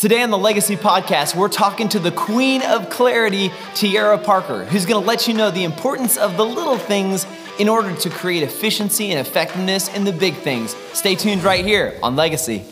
Today on the Legacy Podcast, we're talking to the Queen of Clarity, Teara Parker, who's going to let you know the importance of the little things in order to create efficiency and effectiveness in the big things. Stay tuned right here on Legacy.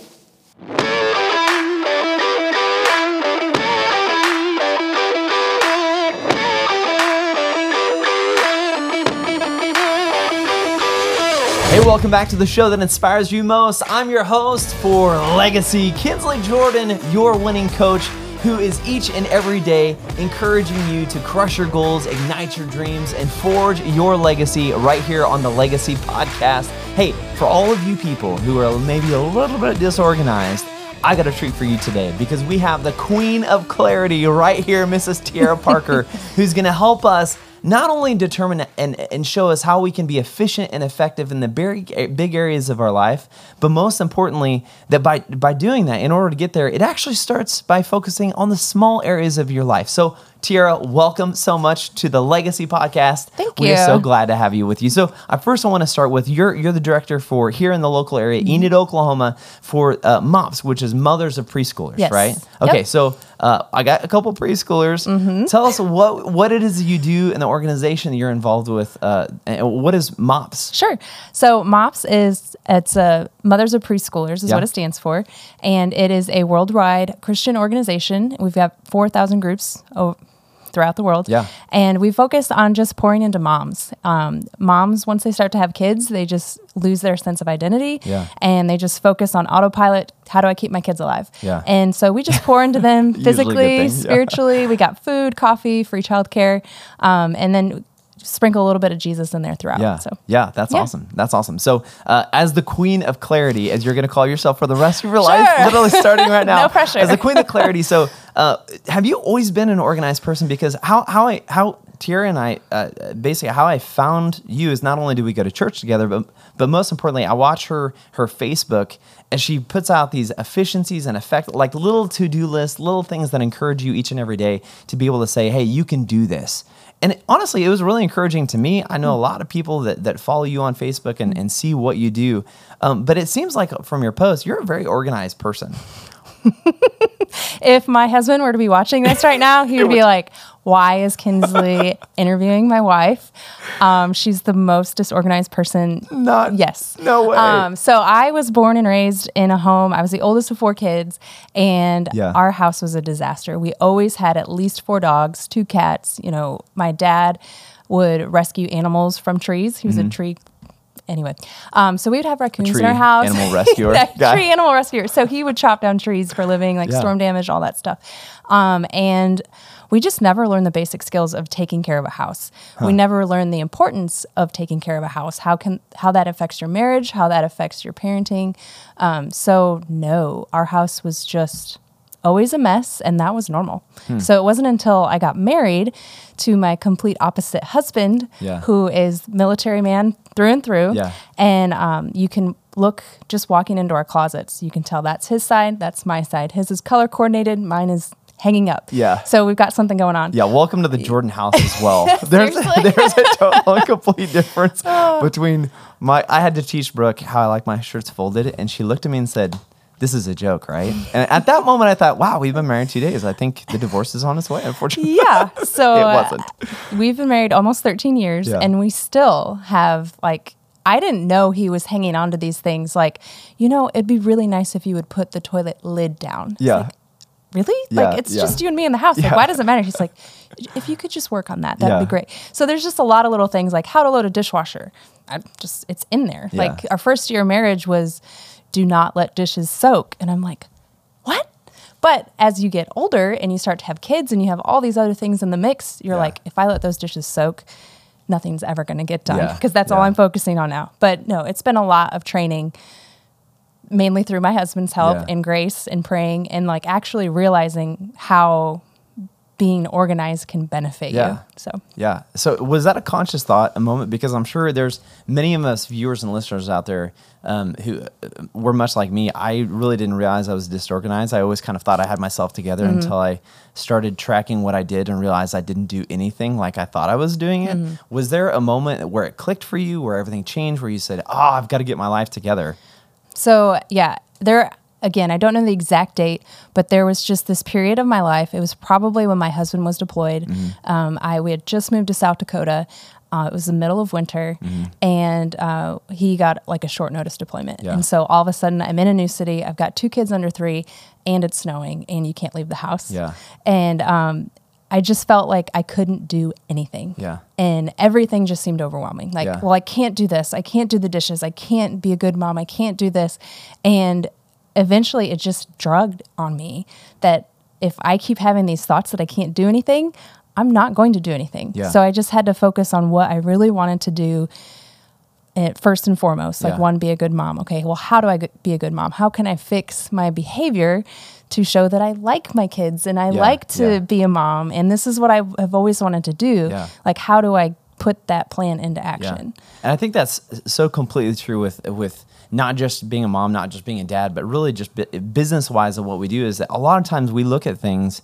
Welcome back to the show that inspires you most. I'm your host for Legacy, Kinsley Jordan, your winning coach, who is each and every day encouraging you to crush your goals, ignite your dreams, and forge your legacy right here on the Legacy Podcast. Hey, for all of you people who are maybe a little bit disorganized, I got a treat for you today because we have the Queen of Clarity right here, Mrs. Teara Parker, who's going to help us not only determine and, and show us how we can be efficient and effective in the very big areas of our life, but most importantly, that by, by doing that, in order to get there, it actually starts by focusing on the small areas of your life. So Teara, welcome so much to the Legacy Podcast. Thank you. We're so glad to have you with you. So, I first I want to start with you're you're the director for here in the local area, mm-hmm. Enid, Oklahoma, for uh, MOPS, which is Mothers of Preschoolers, yes. right? Okay, yep. so uh, I got a couple preschoolers. Mm-hmm. Tell us what what it is you do in the organization you're involved with. Uh, what is MOPS? Sure. So MOPS is it's a Mothers of Preschoolers is what it stands for, and it is a worldwide Christian organization. We've got four thousand groups. Throughout the world. Yeah. And we focus on just pouring into moms. Um, moms, once they start to have kids, they just lose their sense of identity. Yeah. And they just focus on autopilot. How do I keep my kids alive? Yeah. And so we just pour into them physically, spiritually. We got food, coffee, free childcare. Um, and then sprinkle a little bit of Jesus in there throughout. Yeah. So yeah, that's yeah. awesome. That's awesome. So uh, as the queen of clarity, as you're going to call yourself for the rest of your sure. life, literally starting right now. no pressure. As the queen of clarity. So uh, have you always been an organized person? Because how how I how Teara and I uh, basically how I found you is not only do we go to church together, but but most importantly, I watch her her Facebook and she puts out these efficiencies and effect like little to do lists, little things that encourage you each and every day to be able to say, hey, you can do this. And honestly, it was really encouraging to me. I know a lot of people that, that follow you on Facebook and, and see what you do. Um, but it seems like from your posts, you're a very organized person. if my husband were to be watching this right now, he would be like, why is Kinsley interviewing my wife? Um, she's the most disorganized person. Not yes, no way. Um, so I was born and raised in a home. I was the oldest of four kids, and yeah. our house was a disaster. We always had at least four dogs, two cats. You know, my dad would rescue animals from trees. He was mm-hmm. a tree anyway, um, so we would have raccoons in our house. Animal rescuer. yeah, tree animal rescuer. So he would chop down trees for living, like yeah. storm damage, all that stuff. Um, and we just never learned the basic skills of taking care of a house. Huh. We never learned the importance of taking care of a house. How can how that affects your marriage, how that affects your parenting. Um, so no, our house was just always a mess, and that was normal. Hmm. So it wasn't until I got married to my complete opposite husband, yeah. who is military man through and through, yeah. and um, you can look just walking into our closets. You can tell that's his side, that's my side. His is color coordinated, mine is hanging up. Yeah. So we've got something going on. Yeah. Welcome to the Jordan house as well. there's there's a total and complete difference between my. I had to teach Brooke how I like my shirts folded, and she looked at me and said, "This is a joke, right?" And at that moment, I thought, "Wow, we've been married two days. I think the divorce is on its way." Unfortunately. Yeah. So it wasn't. Uh, we've been married almost 13 years, yeah. and we still have like I didn't know he was hanging on to these things. Like, you know, it'd be really nice if you would put the toilet lid down. Yeah. Like, really? Yeah, like it's yeah. just you and me in the house. Like, yeah. why does it matter? He's like, if you could just work on that, that'd be great. So there's just a lot of little things like how to load a dishwasher. I just it's in there. Like our first year of marriage was do not let dishes soak. And I'm like, what? But as you get older and you start to have kids and you have all these other things in the mix, you're like, if I let those dishes soak, nothing's ever going to get done because that's all I'm focusing on now. But no, it's been a lot of training mainly through my husband's help Yeah. and grace and praying and like actually realizing how being organized can benefit Yeah. you. So Yeah. So was that a conscious thought, a moment? Because I'm sure there's many of us viewers and listeners out there um, who uh, were much like me. I really didn't realize I was disorganized. I always kind of thought I had myself together Mm-hmm. until I started tracking what I did and realized I didn't do anything like I thought I was doing it. Mm-hmm. Was there a moment where it clicked for you, where everything changed, where you said, "Oh, I've got to get my life together"? So yeah, there again, I don't know the exact date, but there was just this period of my life. It was probably when my husband was deployed. Mm-hmm. Um, I we had just moved to South Dakota. Uh, it was the middle of winter, mm-hmm. and uh, he got like a short notice deployment. Yeah. And so all of a sudden, I'm in a new city. I've got two kids under three, and it's snowing, and you can't leave the house. Yeah. And um, I just felt like I couldn't do anything. Yeah. And everything just seemed overwhelming. Like, yeah. well, I can't do this. I can't do the dishes. I can't be a good mom. I can't do this. And eventually it just drugged on me that if I keep having these thoughts that I can't do anything, I'm not going to do anything. Yeah. So I just had to focus on what I really wanted to do it eh, first and foremost. Like, yeah. one, be a good mom. Okay, well, how do I be a good mom? How can I fix my behavior to show that I like my kids and I yeah. like to yeah. be a mom? And this is what I have always wanted to do. Like, how do I put that plan into action? And I think that's so completely true with with not just being a mom, not just being a dad, but really just business wise of what we do is that a lot of times we look at things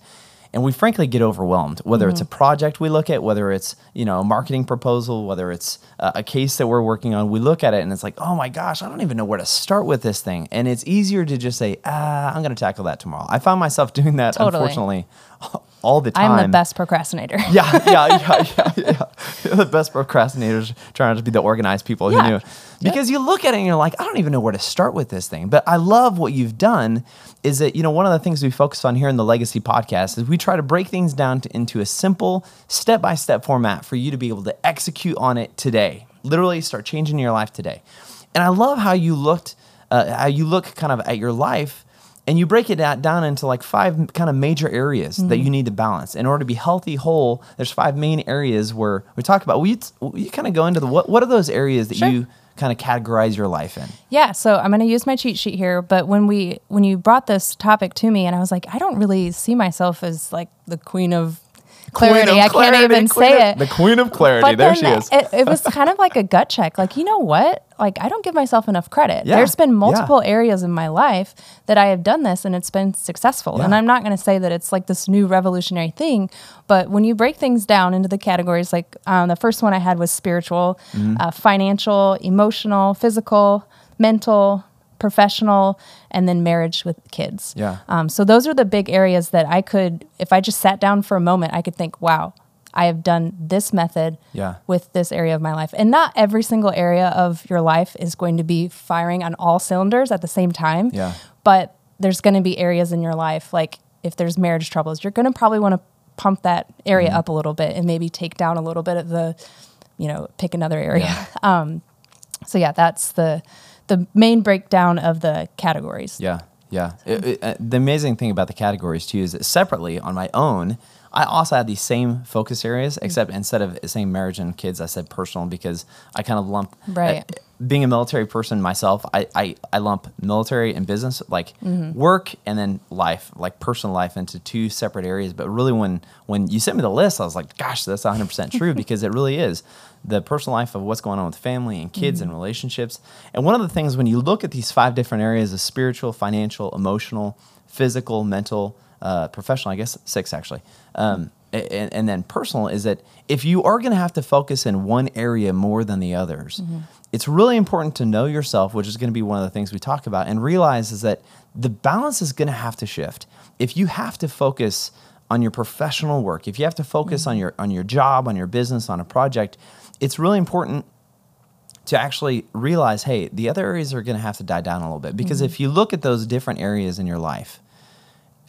and we frankly get overwhelmed whether mm-hmm. it's a mm-hmm. project we look at whether it's you know a marketing proposal whether it's a, a, case that we're working on we look at it and it's like oh my gosh i don't even know where to start with this thing and it's easier to just say ah i'm going to tackle that tomorrow i found myself doing that totally. unfortunately all the time. I'm the best procrastinator. yeah, yeah, yeah, yeah, yeah. the best procrastinators trying to be the organized people yeah. who knew. Because yep. you look at it and you're like, I don't even know where to start with this thing. But I love what you've done is that, you know, one of the things we focus on here in the Legacy podcast is we try to break things down to, into a simple step by step format for you to be able to execute on it today. Literally start changing your life today. And I love how you looked, uh, how you look kind of at your life and you break it down into like five kind of major areas mm-hmm. that you need to balance in order to be healthy whole there's five main areas where we talk about we you kind of go into the what what are those areas that sure. you kind of categorize your life in yeah so i'm going to use my cheat sheet here but when we when you brought this topic to me and i was like i don't really see myself as like the queen of clarity. I can't even say of, it. The queen of clarity. But there she is. It, it, was kind of like a gut check. Like, you know what? Like, I don't give myself enough credit. Yeah. There's been multiple yeah. areas in my life that I have done this and it's been successful. Yeah. And I'm not going to say that it's like this new revolutionary thing, but when you break things down into the categories, like um, the first one I had was spiritual, mm-hmm. uh, financial, emotional, physical, mental, professional, and then marriage with kids. Yeah. Um, so those are the big areas that I could, if I just sat down for a moment, I could think, wow, I have done this method yeah. with this area of my life. And not every single area of your life is going to be firing on all cylinders at the same time. Yeah. But there's going to be areas in your life, like if there's marriage troubles, you're going to probably want to pump that area mm-hmm. up a little bit and maybe take down a little bit of the, you know, pick another area. Yeah. Um, so yeah, that's the the main breakdown of the categories. Yeah, yeah. It, it, uh, the amazing thing about the categories too is that separately on my own, I also had these same focus areas, mm-hmm. except instead of saying marriage and kids, I said personal because I kind of lump. Right. Being a military person myself, I, I, I lump military and business, like mm-hmm. work and then life, like personal life, into two separate areas. But really, when when you sent me the list, I was like, gosh, that's 100 percent true because it really is the personal life of what's going on with family and kids mm-hmm. and relationships. And one of the things when you look at these five different areas of spiritual, financial, emotional, physical, mental, uh, professional, I guess six actually, um, and, and, then personal is that if you are going to have to focus in one area more than the others, mm-hmm. it's really important to know yourself, which is going to be one of the things we talk about, and realize is that the balance is going to have to shift. If you have to focus on your professional work, if you have to focus mm-hmm. on your on your job, on your business, on a project, it's really important to actually realize hey, the other areas are going to have to die down a little bit. Because mm-hmm. if you look at those different areas in your life,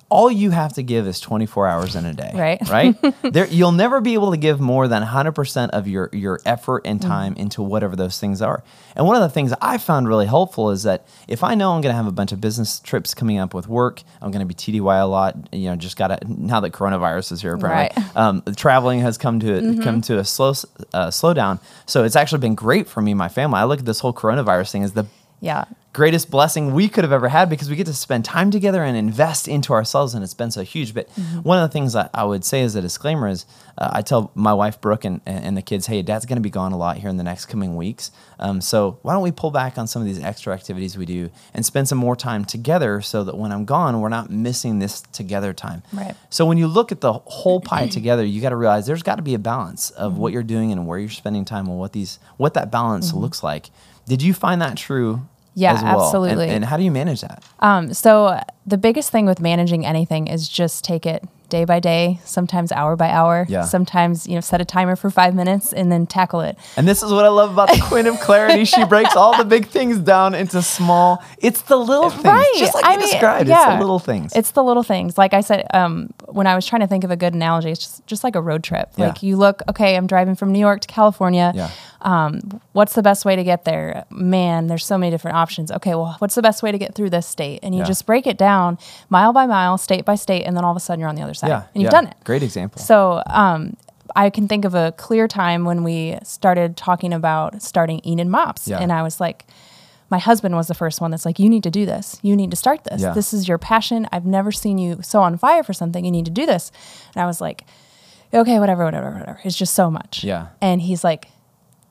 all you have to give is 24 hours in a day. Right. Right? there, you'll never be able to give more than 100% of your, your effort and mm. time mm. into whatever those things are. And one of the things I found really helpful is that if I know I'm going to have a bunch of business trips coming up with work, I'm going to be TDY a lot, you know, just got to, now that coronavirus is here, apparently, right. um, traveling has come to, mm-hmm. come to a slow, uh, slow down. So it's actually been great for me and my family. I look at this whole coronavirus thing as the yeah greatest blessing we could have ever had because we get to spend time together and invest into ourselves and it's been so huge but mm-hmm. one of the things I, I, would say as a disclaimer is uh, i tell my wife brooke and, and the kids hey dad's going to be gone a lot here in the next coming weeks um, so why don't we pull back on some of these extra activities we do and spend some more time together so that when i'm gone we're not missing this together time right so when you look at the whole pie together you got to realize there's got to be a balance of mm-hmm. what you're doing and where you're spending time and what these what that balance mm-hmm. looks like did you find that true Yeah, well. absolutely. And, and, how do you manage that? Um, so the biggest thing with managing anything is just take it day by day, sometimes hour by hour. Yeah. Sometimes, you know, set a timer for five minutes and then tackle it. And this is what I love about the Queen of Clarity. she breaks all the big things down into small. It's the little things. Right. Just like I you mean, described. yeah. It's the little things. It's the little things. Like I said, um, when I was trying to think of a good analogy, it's just, just like a road trip. Yeah. Like you look, okay, I'm driving from New York to California. Yeah. Um, what's the best way to get there? Man, there's so many different options. Okay, well, what's the best way to get through this state? And you Yeah. just break it down mile by mile, state by state, and then all of a sudden you're on the other side. yeah. And you've yeah. done it. Great example. So um, I can think of a clear time when we started talking about starting Enid Mops. And I was like, my husband was the first one that's like, you need to do this. You need to start this. This is your passion. I've never seen you so on fire for something. You need to do this. And I was like, okay, whatever, whatever, whatever. It's just so much. Yeah. And he's like,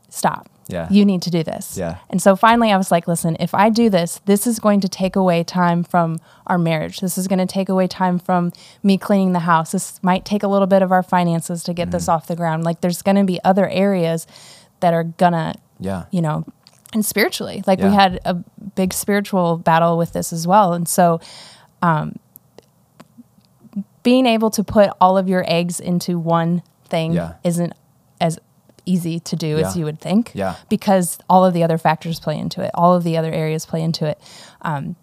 stop. Yeah. You need to do this. Yeah. And so finally I was like, listen, if I do this, this is going to take away time from our marriage. This is going to take away time from me cleaning the house. This might take a little bit of our finances to get Mm-hmm. this off the ground. Like there's going to be other areas that are going to, yeah. you know, and spiritually, like we had a big spiritual battle with this as well. And so, um, being able to put all of your eggs into one thing Yeah. isn't easy to do as you would think Yeah. because all of the other factors play into it all of the other areas play into it um,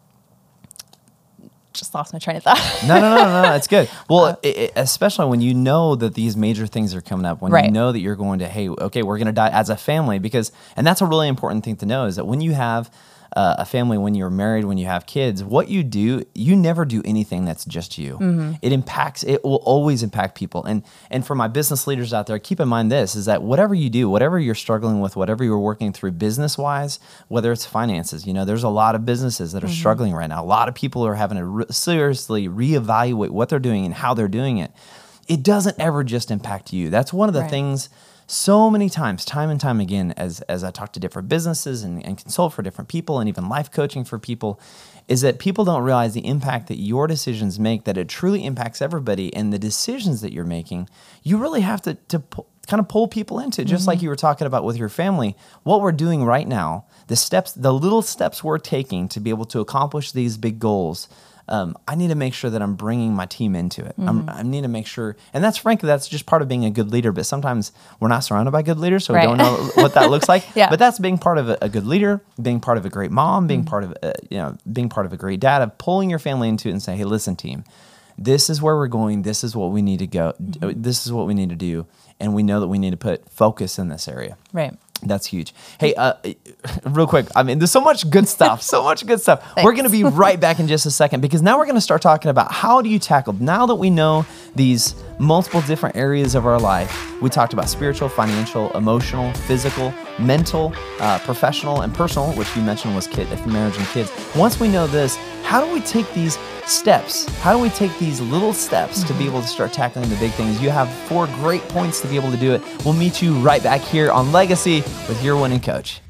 just lost my train of thought no, no, no, no, no. It's good. Well, i i especially when you know that these major things are coming up, when you know that you're going to, hey, okay, we're going to die as a family, because, and that's a really important thing to know is that when you have uh, a family, when you're married, when you have kids, what you do, you never do anything that's just you. Mm-hmm. It impacts. It will always impact people. And and for my business leaders out there, keep in mind this: is that whatever you do, whatever you're struggling with, whatever you're working through business wise, whether it's finances, you know, there's a lot of businesses that are struggling right now. A lot of people are having to re- seriously reevaluate what they're doing and how they're doing it. It doesn't ever just impact you. That's one of the Right. things so many times, time and time again, as as I talk to different businesses and, and consult for different people and even life coaching for people, is that people don't realize the impact that your decisions make, that it truly impacts everybody, and the decisions that you're making, you really have to to pu- kind of pull people into, just like mm-hmm. you were talking about with your family. What we're doing right now, the steps, the little steps we're taking to be able to accomplish these big goals um, I need to make sure that I'm bringing my team into it. I'm, I need to make sure, and that's frankly, that's just part of being a good leader. But sometimes we're not surrounded by good leaders, so Right. we don't know what that looks like. Yeah. But that's being part of a, a good leader, being part of a great mom, Mm-hmm. being part of, a, you know, being part of a great dad, of pulling your family into it and say, hey, listen, team, this is where we're going. This is what we need to go. Mm-hmm. This is what we need to do, and we know that we need to put focus in this area. right That's huge. Hey, uh, real quick. I mean, there's so much good stuff. so much good stuff. We're going to be right back in just a second because now we're going to start talking about how do you tackle now that we know these multiple different areas of our life. We talked about spiritual, financial, emotional, physical, mental, uh, professional, and personal, which you mentioned was kid, marriage and kids. Once we know this, how do we take these steps? How do we take these little steps to be able to start tackling the big things? You have four great points to be able to do it. We'll meet you right back here on Legacy with your winning coach.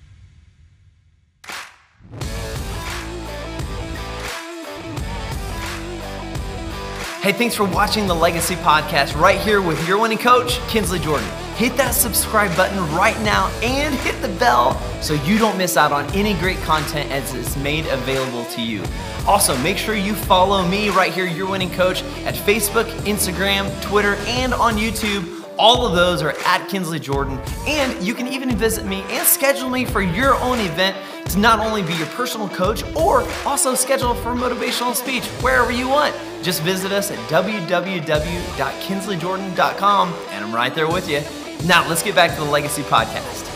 Hey, thanks for watching the Legacy Podcast right here with your winning coach, Kinsley Jordan. Hit that subscribe button right now and hit the bell so you don't miss out on any great content as it's made available to you. Also, make sure you follow me right here, your winning coach, at Facebook, Instagram, Twitter, and on YouTube. All of those are at Kinsley Jordan. And you can even visit me and schedule me for your own event to not only be your personal coach or also schedule for motivational speech wherever you want. Just visit us at www.kinsleyjordan.com and I'm right there with you. Now, let's get back to the Legacy Podcast.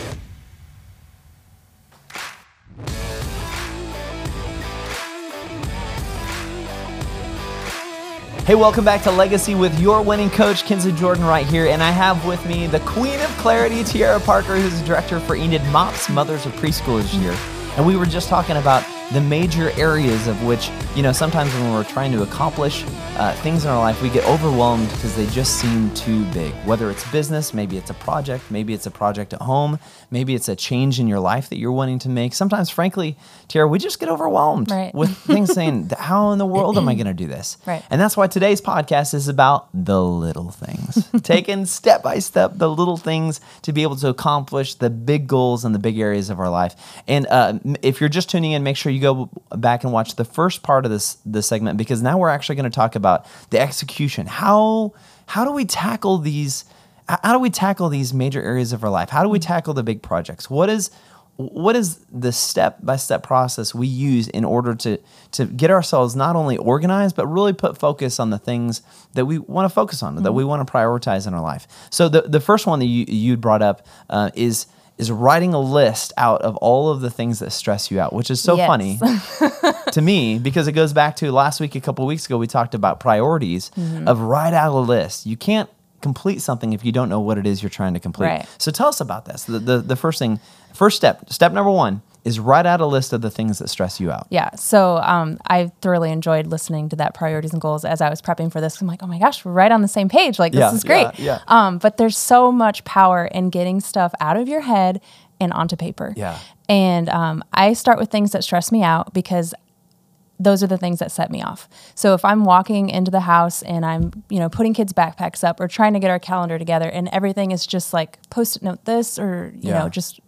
Hey, welcome back to Legacy with your winning coach, Kinsley Jordan, right here. And I have with me the Queen of Clarity, Teara Parker, who's the director for Enid Mops, Mothers of Preschoolers here. And we were just talking about the major areas of which you know, sometimes when we're trying to accomplish uh, things in our life, we get overwhelmed because they just seem too big. Whether it's business, maybe it's a project, maybe it's a project at home, maybe it's a change in your life that you're wanting to make. Sometimes, frankly, Teara, we just get overwhelmed right. with things saying, How in the world am I going to do this? Right. And that's why today's podcast is about the little things, taking step by step the little things to be able to accomplish the big goals and the big areas of our life. And uh, if you're just tuning in, make sure you go back and watch the first part of this this segment because now we're actually going to talk about the execution. How how do we tackle these? How do we tackle these major areas of our life? How do we tackle the big projects? What is what is the step by step process we use in order to to get ourselves not only organized but really put focus on the things that we want to focus on mm-hmm. that we want to prioritize in our life so the the first one that you you brought up uh, is is writing a list out of all of the things that stress you out, which is so yes. funny to me because it goes back to last week, a couple weeks ago, we talked about priorities mm-hmm. of write out a list. You can't complete something if you don't know what it is you're trying to complete. Right. So tell us about this. The, the, the first thing, first step, step number one is write out a list of the things that stress you out. Yeah. So um, I thoroughly enjoyed listening to that priorities and goals as I was prepping for this. I'm like, oh my gosh, we're right on the same page. Like, this yeah, is great. Yeah, yeah. Um, but there's so much power in getting stuff out of your head and onto paper. Yeah. And um, I start with things that stress me out because those are the things that set me off. So if I'm walking into the house and I'm, you know, putting kids' backpacks up or trying to get our calendar together and everything is just like post-it note this or, you yeah. know, just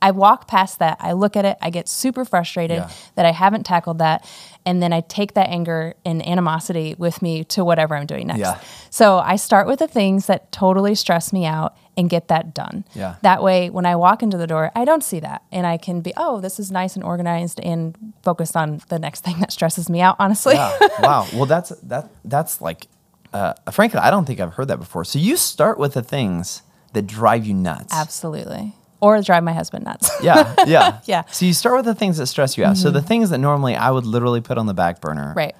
I walk past that, I look at it, I get super frustrated yeah. that I haven't tackled that. And then I take that anger and animosity with me to whatever I'm doing next. Yeah. So I start with the things that totally stress me out and get that done. Yeah. That way, when I walk into the door, I don't see that. And I can be, oh, this is nice and organized and focused on the next thing that stresses me out, honestly. Yeah. wow. Well, that's, that, that's like, uh, frankly, I don't think I've heard that before. So you start with the things that drive you nuts. Absolutely or drive my husband nuts. yeah, yeah, yeah. So you start with the things that stress you out. Mm-hmm. So the things that normally I would literally put on the back burner, right?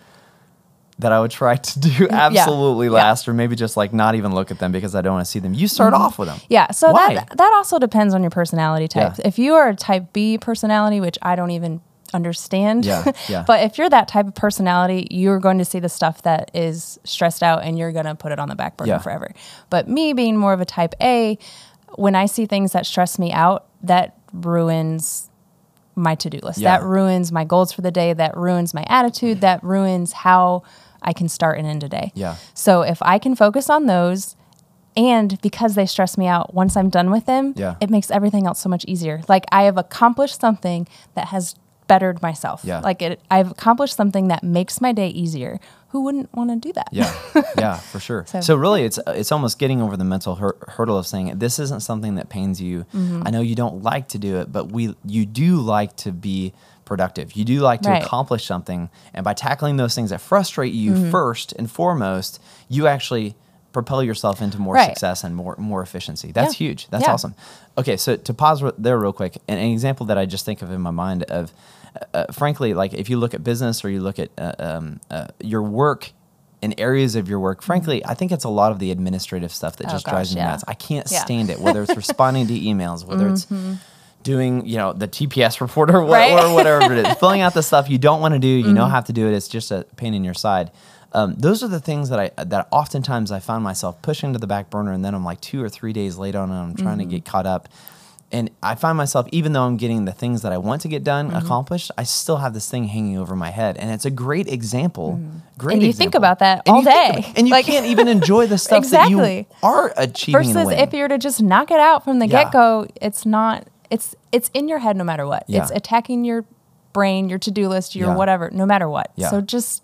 That I would try to do absolutely yeah. last, yeah. or maybe just like not even look at them because I don't want to see them. You start mm-hmm. off with them. Yeah. So Why? that that also depends on your personality type. Yeah. If you are a type B personality, which I don't even understand. Yeah, yeah. but if you're that type of personality, you're going to see the stuff that is stressed out and you're going to put it on the back burner yeah. forever. But me being more of a type A, when I see things that stress me out, that ruins my to-do list. Yeah. That ruins my goals for the day, that ruins my attitude, that ruins how I can start and end a day. Yeah. So if I can focus on those and because they stress me out, once I'm done with them, yeah. it makes everything else so much easier. Like I have accomplished something that has bettered myself. Yeah. Like it, I've accomplished something that makes my day easier. Who wouldn't want to do that? Yeah, yeah, for sure. so, so, really, it's it's almost getting over the mental hur- hurdle of saying this isn't something that pains you. Mm-hmm. I know you don't like to do it, but we you do like to be productive. You do like to right. accomplish something, and by tackling those things that frustrate you mm-hmm. first and foremost, you actually propel yourself into more right. success and more more efficiency. That's yeah. huge. That's yeah. awesome. Okay, so to pause there real quick, an, an example that I just think of in my mind of uh, frankly, like if you look at business or you look at uh, um, uh, your work in areas of your work, frankly, I think it's a lot of the administrative stuff that oh, just gosh, drives me yeah. nuts. I can't stand it, whether it's responding to emails, whether mm-hmm. it's doing, you know, the TPS report or, right? or whatever it is, filling out the stuff you don't want to do, you mm-hmm. know have to do it. It's just a pain in your side. Um, those are the things that I that oftentimes I find myself pushing to the back burner, and then I'm like two or three days late on, and I'm trying mm-hmm. to get caught up and I find myself, even though I'm getting the things that I want to get done mm-hmm. accomplished, I still have this thing hanging over my head, and it's a great example. Mm. Great, and you example. think about that and all day, about, and you like, can't even enjoy the stuff exactly. that you are achieving. Versus if you're to just knock it out from the yeah. get go, it's not. It's it's in your head no matter what. Yeah. It's attacking your brain, your to do list, your yeah. whatever, no matter what. So just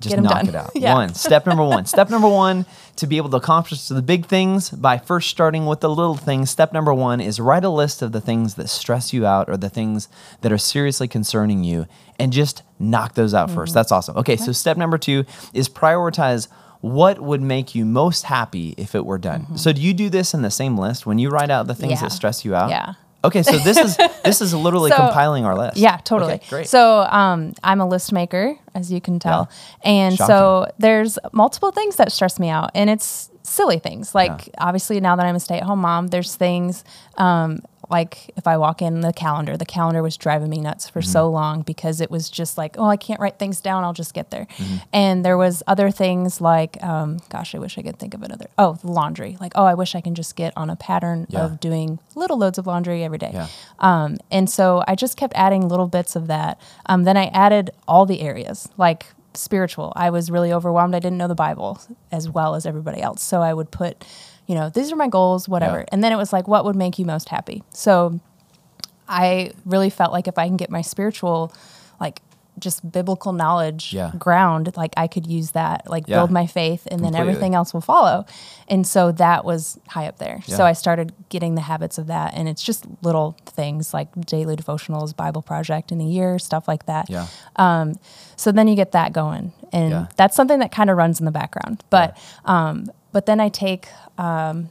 just knock done. it out. yeah. One step number one. step number one to be able to accomplish the big things by first starting with the little things. Step number one is write a list of the things that stress you out or the things that are seriously concerning you, and just knock those out mm-hmm. first. That's awesome. Okay, okay, so step number two is prioritize what would make you most happy if it were done. Mm-hmm. So do you do this in the same list when you write out the things yeah. that stress you out? Yeah. Okay, so this is this is literally so, compiling our list. Yeah, totally. Okay, great. So um, I'm a list maker, as you can tell, yeah. and Shocking. so there's multiple things that stress me out, and it's silly things. Like yeah. obviously now that I'm a stay-at-home mom, there's things um, like if I walk in the calendar, the calendar was driving me nuts for mm-hmm. so long because it was just like, oh, I can't write things down. I'll just get there. Mm-hmm. And there was other things like, um, gosh, I wish I could think of another. Oh, laundry. Like, oh, I wish I can just get on a pattern yeah. of doing little loads of laundry every day. Yeah. Um, and so I just kept adding little bits of that. Um, then I added all the areas like spiritual. I was really overwhelmed. I didn't know the Bible as well as everybody else. So I would put you know, these are my goals, whatever. Yeah. And then it was like, what would make you most happy? So I really felt like if I can get my spiritual, like, just biblical knowledge yeah. ground, like I could use that, like yeah. build my faith, and Completely. then everything else will follow. And so that was high up there. So I started getting the habits of that, and it's just little things like daily devotionals, Bible project in a year, stuff like that. Yeah. Um, so then you get that going, and that's something that kind of runs in the background. But um, but then I take um,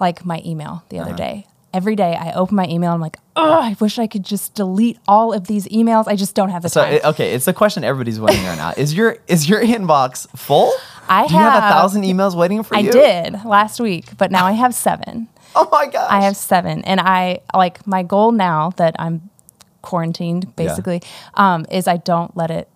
like my email the other uh-huh. day. Every day I open my email. I'm like, oh, I wish I could just delete all of these emails. I just don't have the so, time. okay, it's the question everybody's wondering right now. Is your is your inbox full? I Do have, you have a thousand emails waiting for I you. I did last week, but now I have seven. oh my gosh! I have seven, and I like my goal now that I'm quarantined basically yeah. um, is I don't let it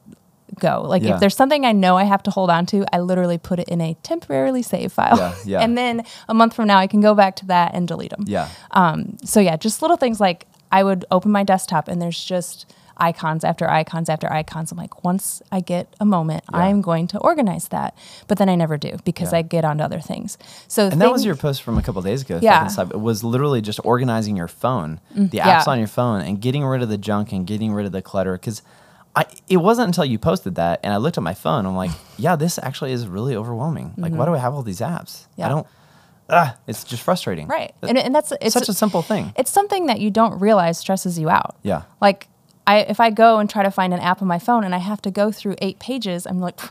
go. Like yeah. if there's something I know I have to hold on to, I literally put it in a temporarily save file. Yeah, yeah. and then a month from now, I can go back to that and delete them. Yeah. Um, so yeah, just little things like I would open my desktop and there's just icons after icons after icons. I'm like, once I get a moment, yeah. I'm going to organize that. But then I never do because yeah. I get onto other things. So and that was your post from a couple days ago. Yeah, it was literally just organizing your phone, mm, the apps yeah. on your phone, and getting rid of the junk and getting rid of the clutter because I, it wasn't until you posted that and I looked at my phone. I'm like, yeah, this actually is really overwhelming. Like, mm-hmm. why do I have all these apps? Yeah. I don't. Ah, it's just frustrating. Right, and, and that's it's such a simple thing. It's something that you don't realize stresses you out. Yeah. Like, I if I go and try to find an app on my phone and I have to go through eight pages, I'm like.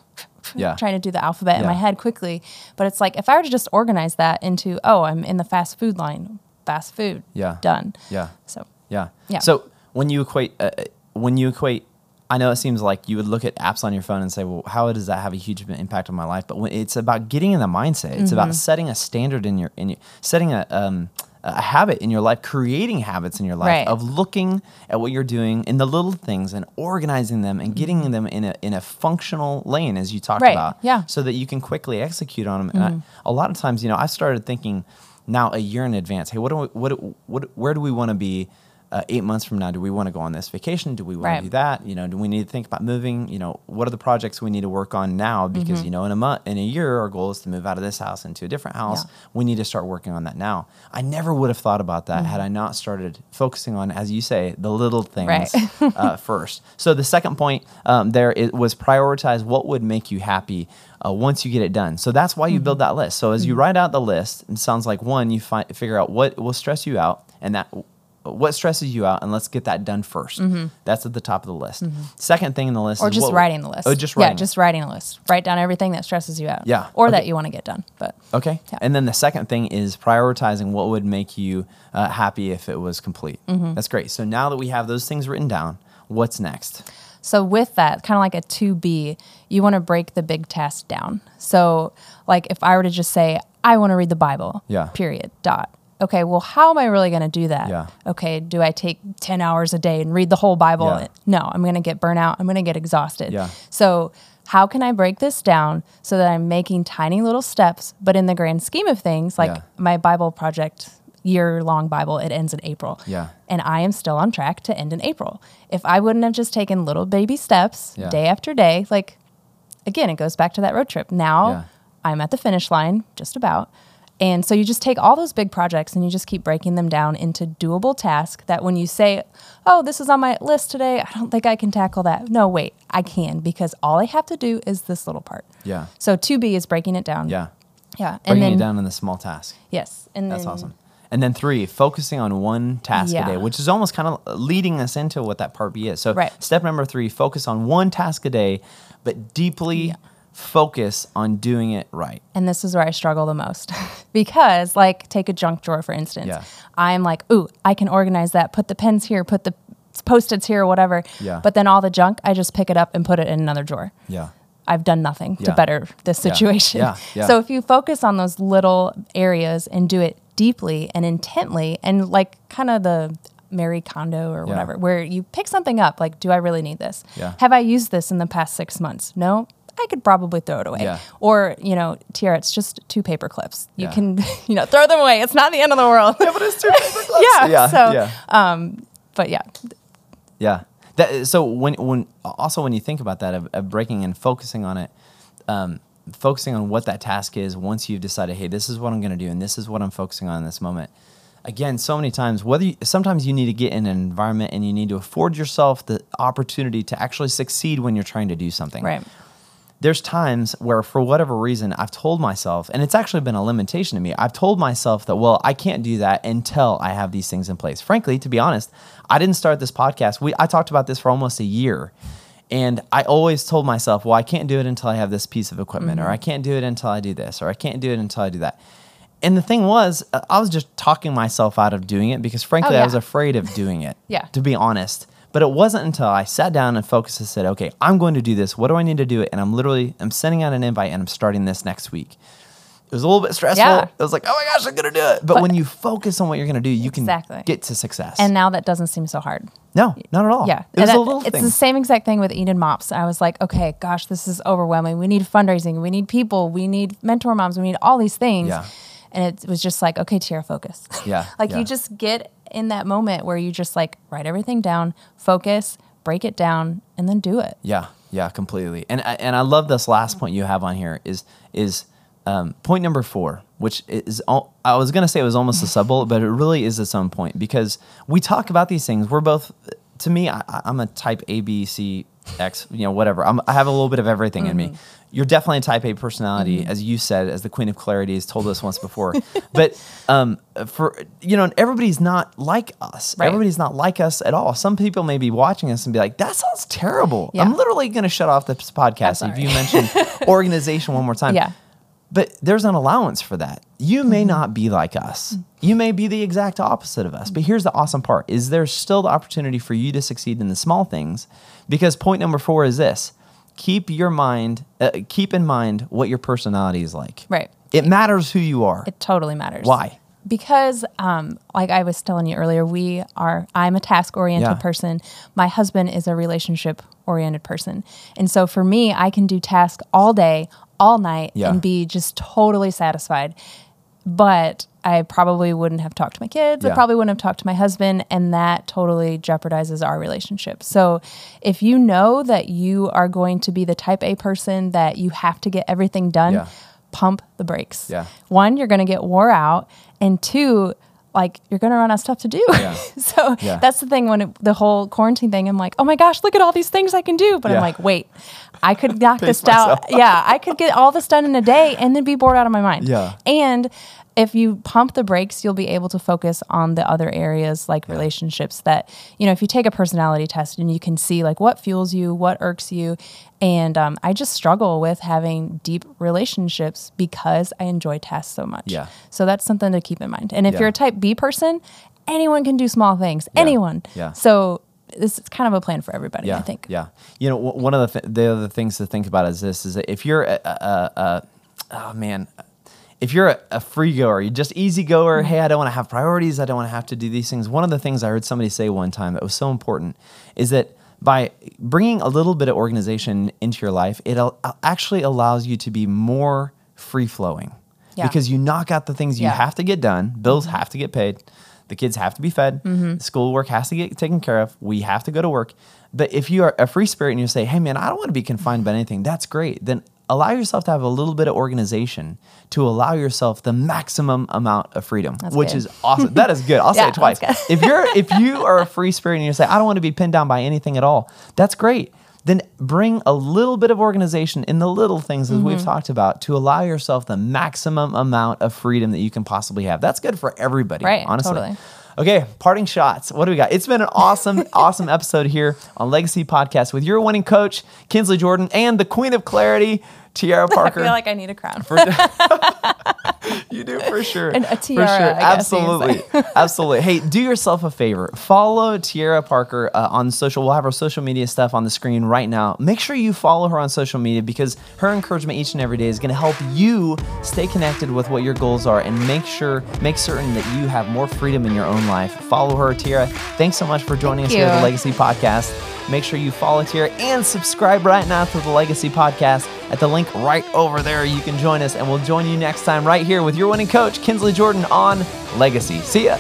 yeah. trying to do the alphabet yeah. in my head quickly. But it's like if I were to just organize that into, oh, I'm in the fast food line, fast food, yeah, done. Yeah. So yeah, yeah. So when you equate, uh, when you equate I know it seems like you would look at apps on your phone and say, well, how does that have a huge impact on my life? But when it's about getting in the mindset, it's mm-hmm. about setting a standard in your, in your setting a, um, a habit in your life, creating habits in your life right. of looking at what you're doing in the little things and organizing them and getting mm-hmm. them in a, in a functional lane, as you talked right. about, yeah. so that you can quickly execute on them. Mm-hmm. And I, mm-hmm. a lot of times, you know, I started thinking now a year in advance, hey, what do we, what, what, where do we want to be? Uh, eight months from now, do we want to go on this vacation? Do we want right. to do that? You know, do we need to think about moving? You know, what are the projects we need to work on now? Because mm-hmm. you know, in a month, in a year, our goal is to move out of this house into a different house. Yeah. We need to start working on that now. I never would have thought about that mm-hmm. had I not started focusing on, as you say, the little things right. uh, first. So the second point um, there it was prioritize what would make you happy uh, once you get it done. So that's why you mm-hmm. build that list. So as you mm-hmm. write out the list, it sounds like one, you find, figure out what will stress you out, and that what stresses you out and let's get that done 1st mm-hmm. That's at the top of the list. Mm-hmm. Second thing in the list or just writing the list. Oh, just writing. Yeah, just writing a list. Write down everything that stresses you out. Yeah. Or okay. that you want to get done. But Okay. Yeah. And then the second thing is prioritizing what would make you uh, happy if it was complete. Mm-hmm. That's great. So now that we have those things written down, what's next? So with that, kind of like a 2B, you want to break the big task down. So like if I were to just say I want to read the Bible. Yeah. Period. Dot okay, well, how am I really going to do that? Yeah. Okay, do I take 10 hours a day and read the whole Bible? Yeah. No, I'm going to get burnout. I'm going to get exhausted. Yeah. So, how can I break this down so that I'm making tiny little steps, but in the grand scheme of things, like yeah. my Bible project, year long Bible, it ends in April. Yeah. And I am still on track to end in April. If I wouldn't have just taken little baby steps yeah. day after day, like again, it goes back to that road trip. Now. I'm at the finish line, just about. And so you just take all those big projects and you just keep breaking them down into doable tasks that when you say, oh, this is on my list today, I don't think I can tackle that. No, wait, I can because all I have to do is this little part. Yeah. So 2B is breaking it down. Yeah. Yeah. Breaking and then, it down in the small task. Yes. And That's then, awesome. And then three, focusing on one task yeah. a day, which is almost kind of leading us into what that part B is. So right. step number three, focus on one task a day, but deeply yeah focus on doing it right. And this is where I struggle the most because, like, take a junk drawer, for instance. Yeah. I'm like, ooh, I can organize that, put the pens here, put the post its here, or whatever. Yeah. But then all the junk, I just pick it up and put it in another drawer. Yeah. I've done nothing yeah. to better this situation. Yeah. yeah. So if you focus on those little areas and do it deeply and intently and like kind of the Marie Kondo or whatever, yeah. where you pick something up like, do I really need this? Yeah. Have I used this in the past six months? No. I could probably throw it away. Yeah. Or, you know, Teara, it's just two paper clips. You yeah. can, you know, throw them away. It's not the end of the world. yeah, but it's two paper clips. yeah. yeah. So, yeah. um, but yeah. Yeah. That, so when, when, also when you think about that of, of breaking and focusing on it, um, focusing on what that task is once you've decided, hey, this is what I'm going to do and this is what I'm focusing on in this moment. Again, so many times, whether you, sometimes you need to get in an environment and you need to afford yourself the opportunity to actually succeed when you're trying to do something. Right. There's times where, for whatever reason, I've told myself, and it's actually been a limitation to me. I've told myself that, well, I can't do that until I have these things in place. Frankly, to be honest, I didn't start this podcast. We I talked about this for almost a year and I always told myself, well, I can't do it until I have this piece of equipment, mm-hmm. or I can't do it until I do this, or I can't do it until I do that. And the thing was, I was just talking myself out of doing it because, frankly, oh, yeah. I was afraid of doing it. yeah. To be honest. But it wasn't until I sat down and focused and said, okay, I'm going to do this. What do I need to do it? And I'm literally, I'm sending out an invite and I'm starting this next week. It was a little bit stressful. Yeah. It was like, oh my gosh, I'm going to do it. But, but, when you focus on what you're going to do, you exactly. can get to success. And now that doesn't seem so hard. No, not at all. Yeah. It was that, a little It's thing. the same exact thing with Enid Mops. I was like, okay, gosh, this is overwhelming. We need fundraising. We need people. We need mentor moms. We need all these things. Yeah. And it was just like, okay, Teara, focus. Yeah. like yeah. you just get in that moment where you just like write everything down, focus, break it down, and then do it. Yeah. Yeah, completely. And and I love this last point you have on here is is um, point number four, which is, I was going to say it was almost a sub bullet, but it really is its own point because we talk about these things. We're both, to me, I, am a type A, B, C, X, you know, whatever. I'm, i have a little bit of everything mm-hmm. in me. Mm-hmm. You're definitely a type A personality, mm-hmm. as you said, as the Queen of Clarity has told us once before. but um, for, you know, everybody's not like us. Right. Everybody's not like us at all. Some people may be watching us and be like, that sounds terrible. Yeah. I'm literally going to shut off this podcast if you mention organization one more time. Yeah but there's an allowance for that. You may mm-hmm. not be like us. You may be the exact opposite of us. But here's the awesome part is there's still the opportunity for you to succeed in the small things because point number 4 is this. Keep your mind uh, keep in mind what your personality is like. Right. It matters who you are. It totally matters. Why? because um, like i was telling you earlier we are i'm a task oriented yeah. person my husband is a relationship oriented person and so for me i can do tasks all day all night yeah. and be just totally satisfied. But I probably wouldn't have talked to my kids. Yeah. I probably wouldn't have talked to my husband, and that totally jeopardizes our relationship. So, if you know that you are going to be the type A person that you have to get everything done, yeah. pump the brakes. Yeah. One, you're going to get wore out, and two, like you're gonna run out of stuff to do. Yeah. so yeah. that's the thing when it, the whole quarantine thing. I'm like, oh my gosh, look at all these things I can do. But yeah. I'm like, wait, I could knock this out. yeah, I could get all this done in a day and then be bored out of my mind. Yeah. And if you pump the brakes, you'll be able to focus on the other areas like yeah. relationships that, you know, if you take a personality test and you can see like what fuels you, what irks you. And um, I just struggle with having deep relationships because I enjoy tasks so much. Yeah. So that's something to keep in mind. And if yeah. you're a type B person, anyone can do small things. Yeah. Anyone. Yeah. So this is kind of a plan for everybody. Yeah, I think. Yeah. You know, one of the th- the other things to think about is this: is that if you're a, a, a oh man, if you're a, a free goer, you're just easy goer, mm-hmm. hey, I don't want to have priorities, I don't want to have to do these things. One of the things I heard somebody say one time that was so important is that by bringing a little bit of organization into your life, it al- actually allows you to be more free flowing yeah. because you knock out the things you yeah. have to get done, bills mm-hmm. have to get paid. The kids have to be fed. Mm-hmm. Schoolwork has to get taken care of. We have to go to work. But if you are a free spirit and you say, hey, man, I don't want to be confined by anything, that's great. Then allow yourself to have a little bit of organization to allow yourself the maximum amount of freedom, that's which good. is awesome. That is good. I'll yeah, say it twice. if you're if you are a free spirit and you say, I don't want to be pinned down by anything at all, that's great. Then bring a little bit of organization in the little things as mm-hmm. we've talked about to allow yourself the maximum amount of freedom that you can possibly have. That's good for everybody, right, honestly. Totally. Okay, parting shots. What do we got? It's been an awesome, awesome episode here on Legacy Podcast with your winning coach, Kinsley Jordan, and the Queen of Clarity, Teara Parker. I feel like I need a crown. you do for sure. And a tiara. For sure. Absolutely. Absolutely. Hey, do yourself a favor. Follow Teara Parker uh, on social. We'll have her social media stuff on the screen right now. Make sure you follow her on social media because her encouragement each and every day is going to help you stay connected with what your goals are and make sure, make certain that you have more freedom in your own life. Follow her, Teara. Thanks so much for joining Thank us you. here at the Legacy Podcast. Make sure you follow Teara and subscribe right now to the Legacy Podcast at the link right over there. You can join us, and we'll join you next time right here with your winning coach, Kinsley Jordan, on Legacy. See ya.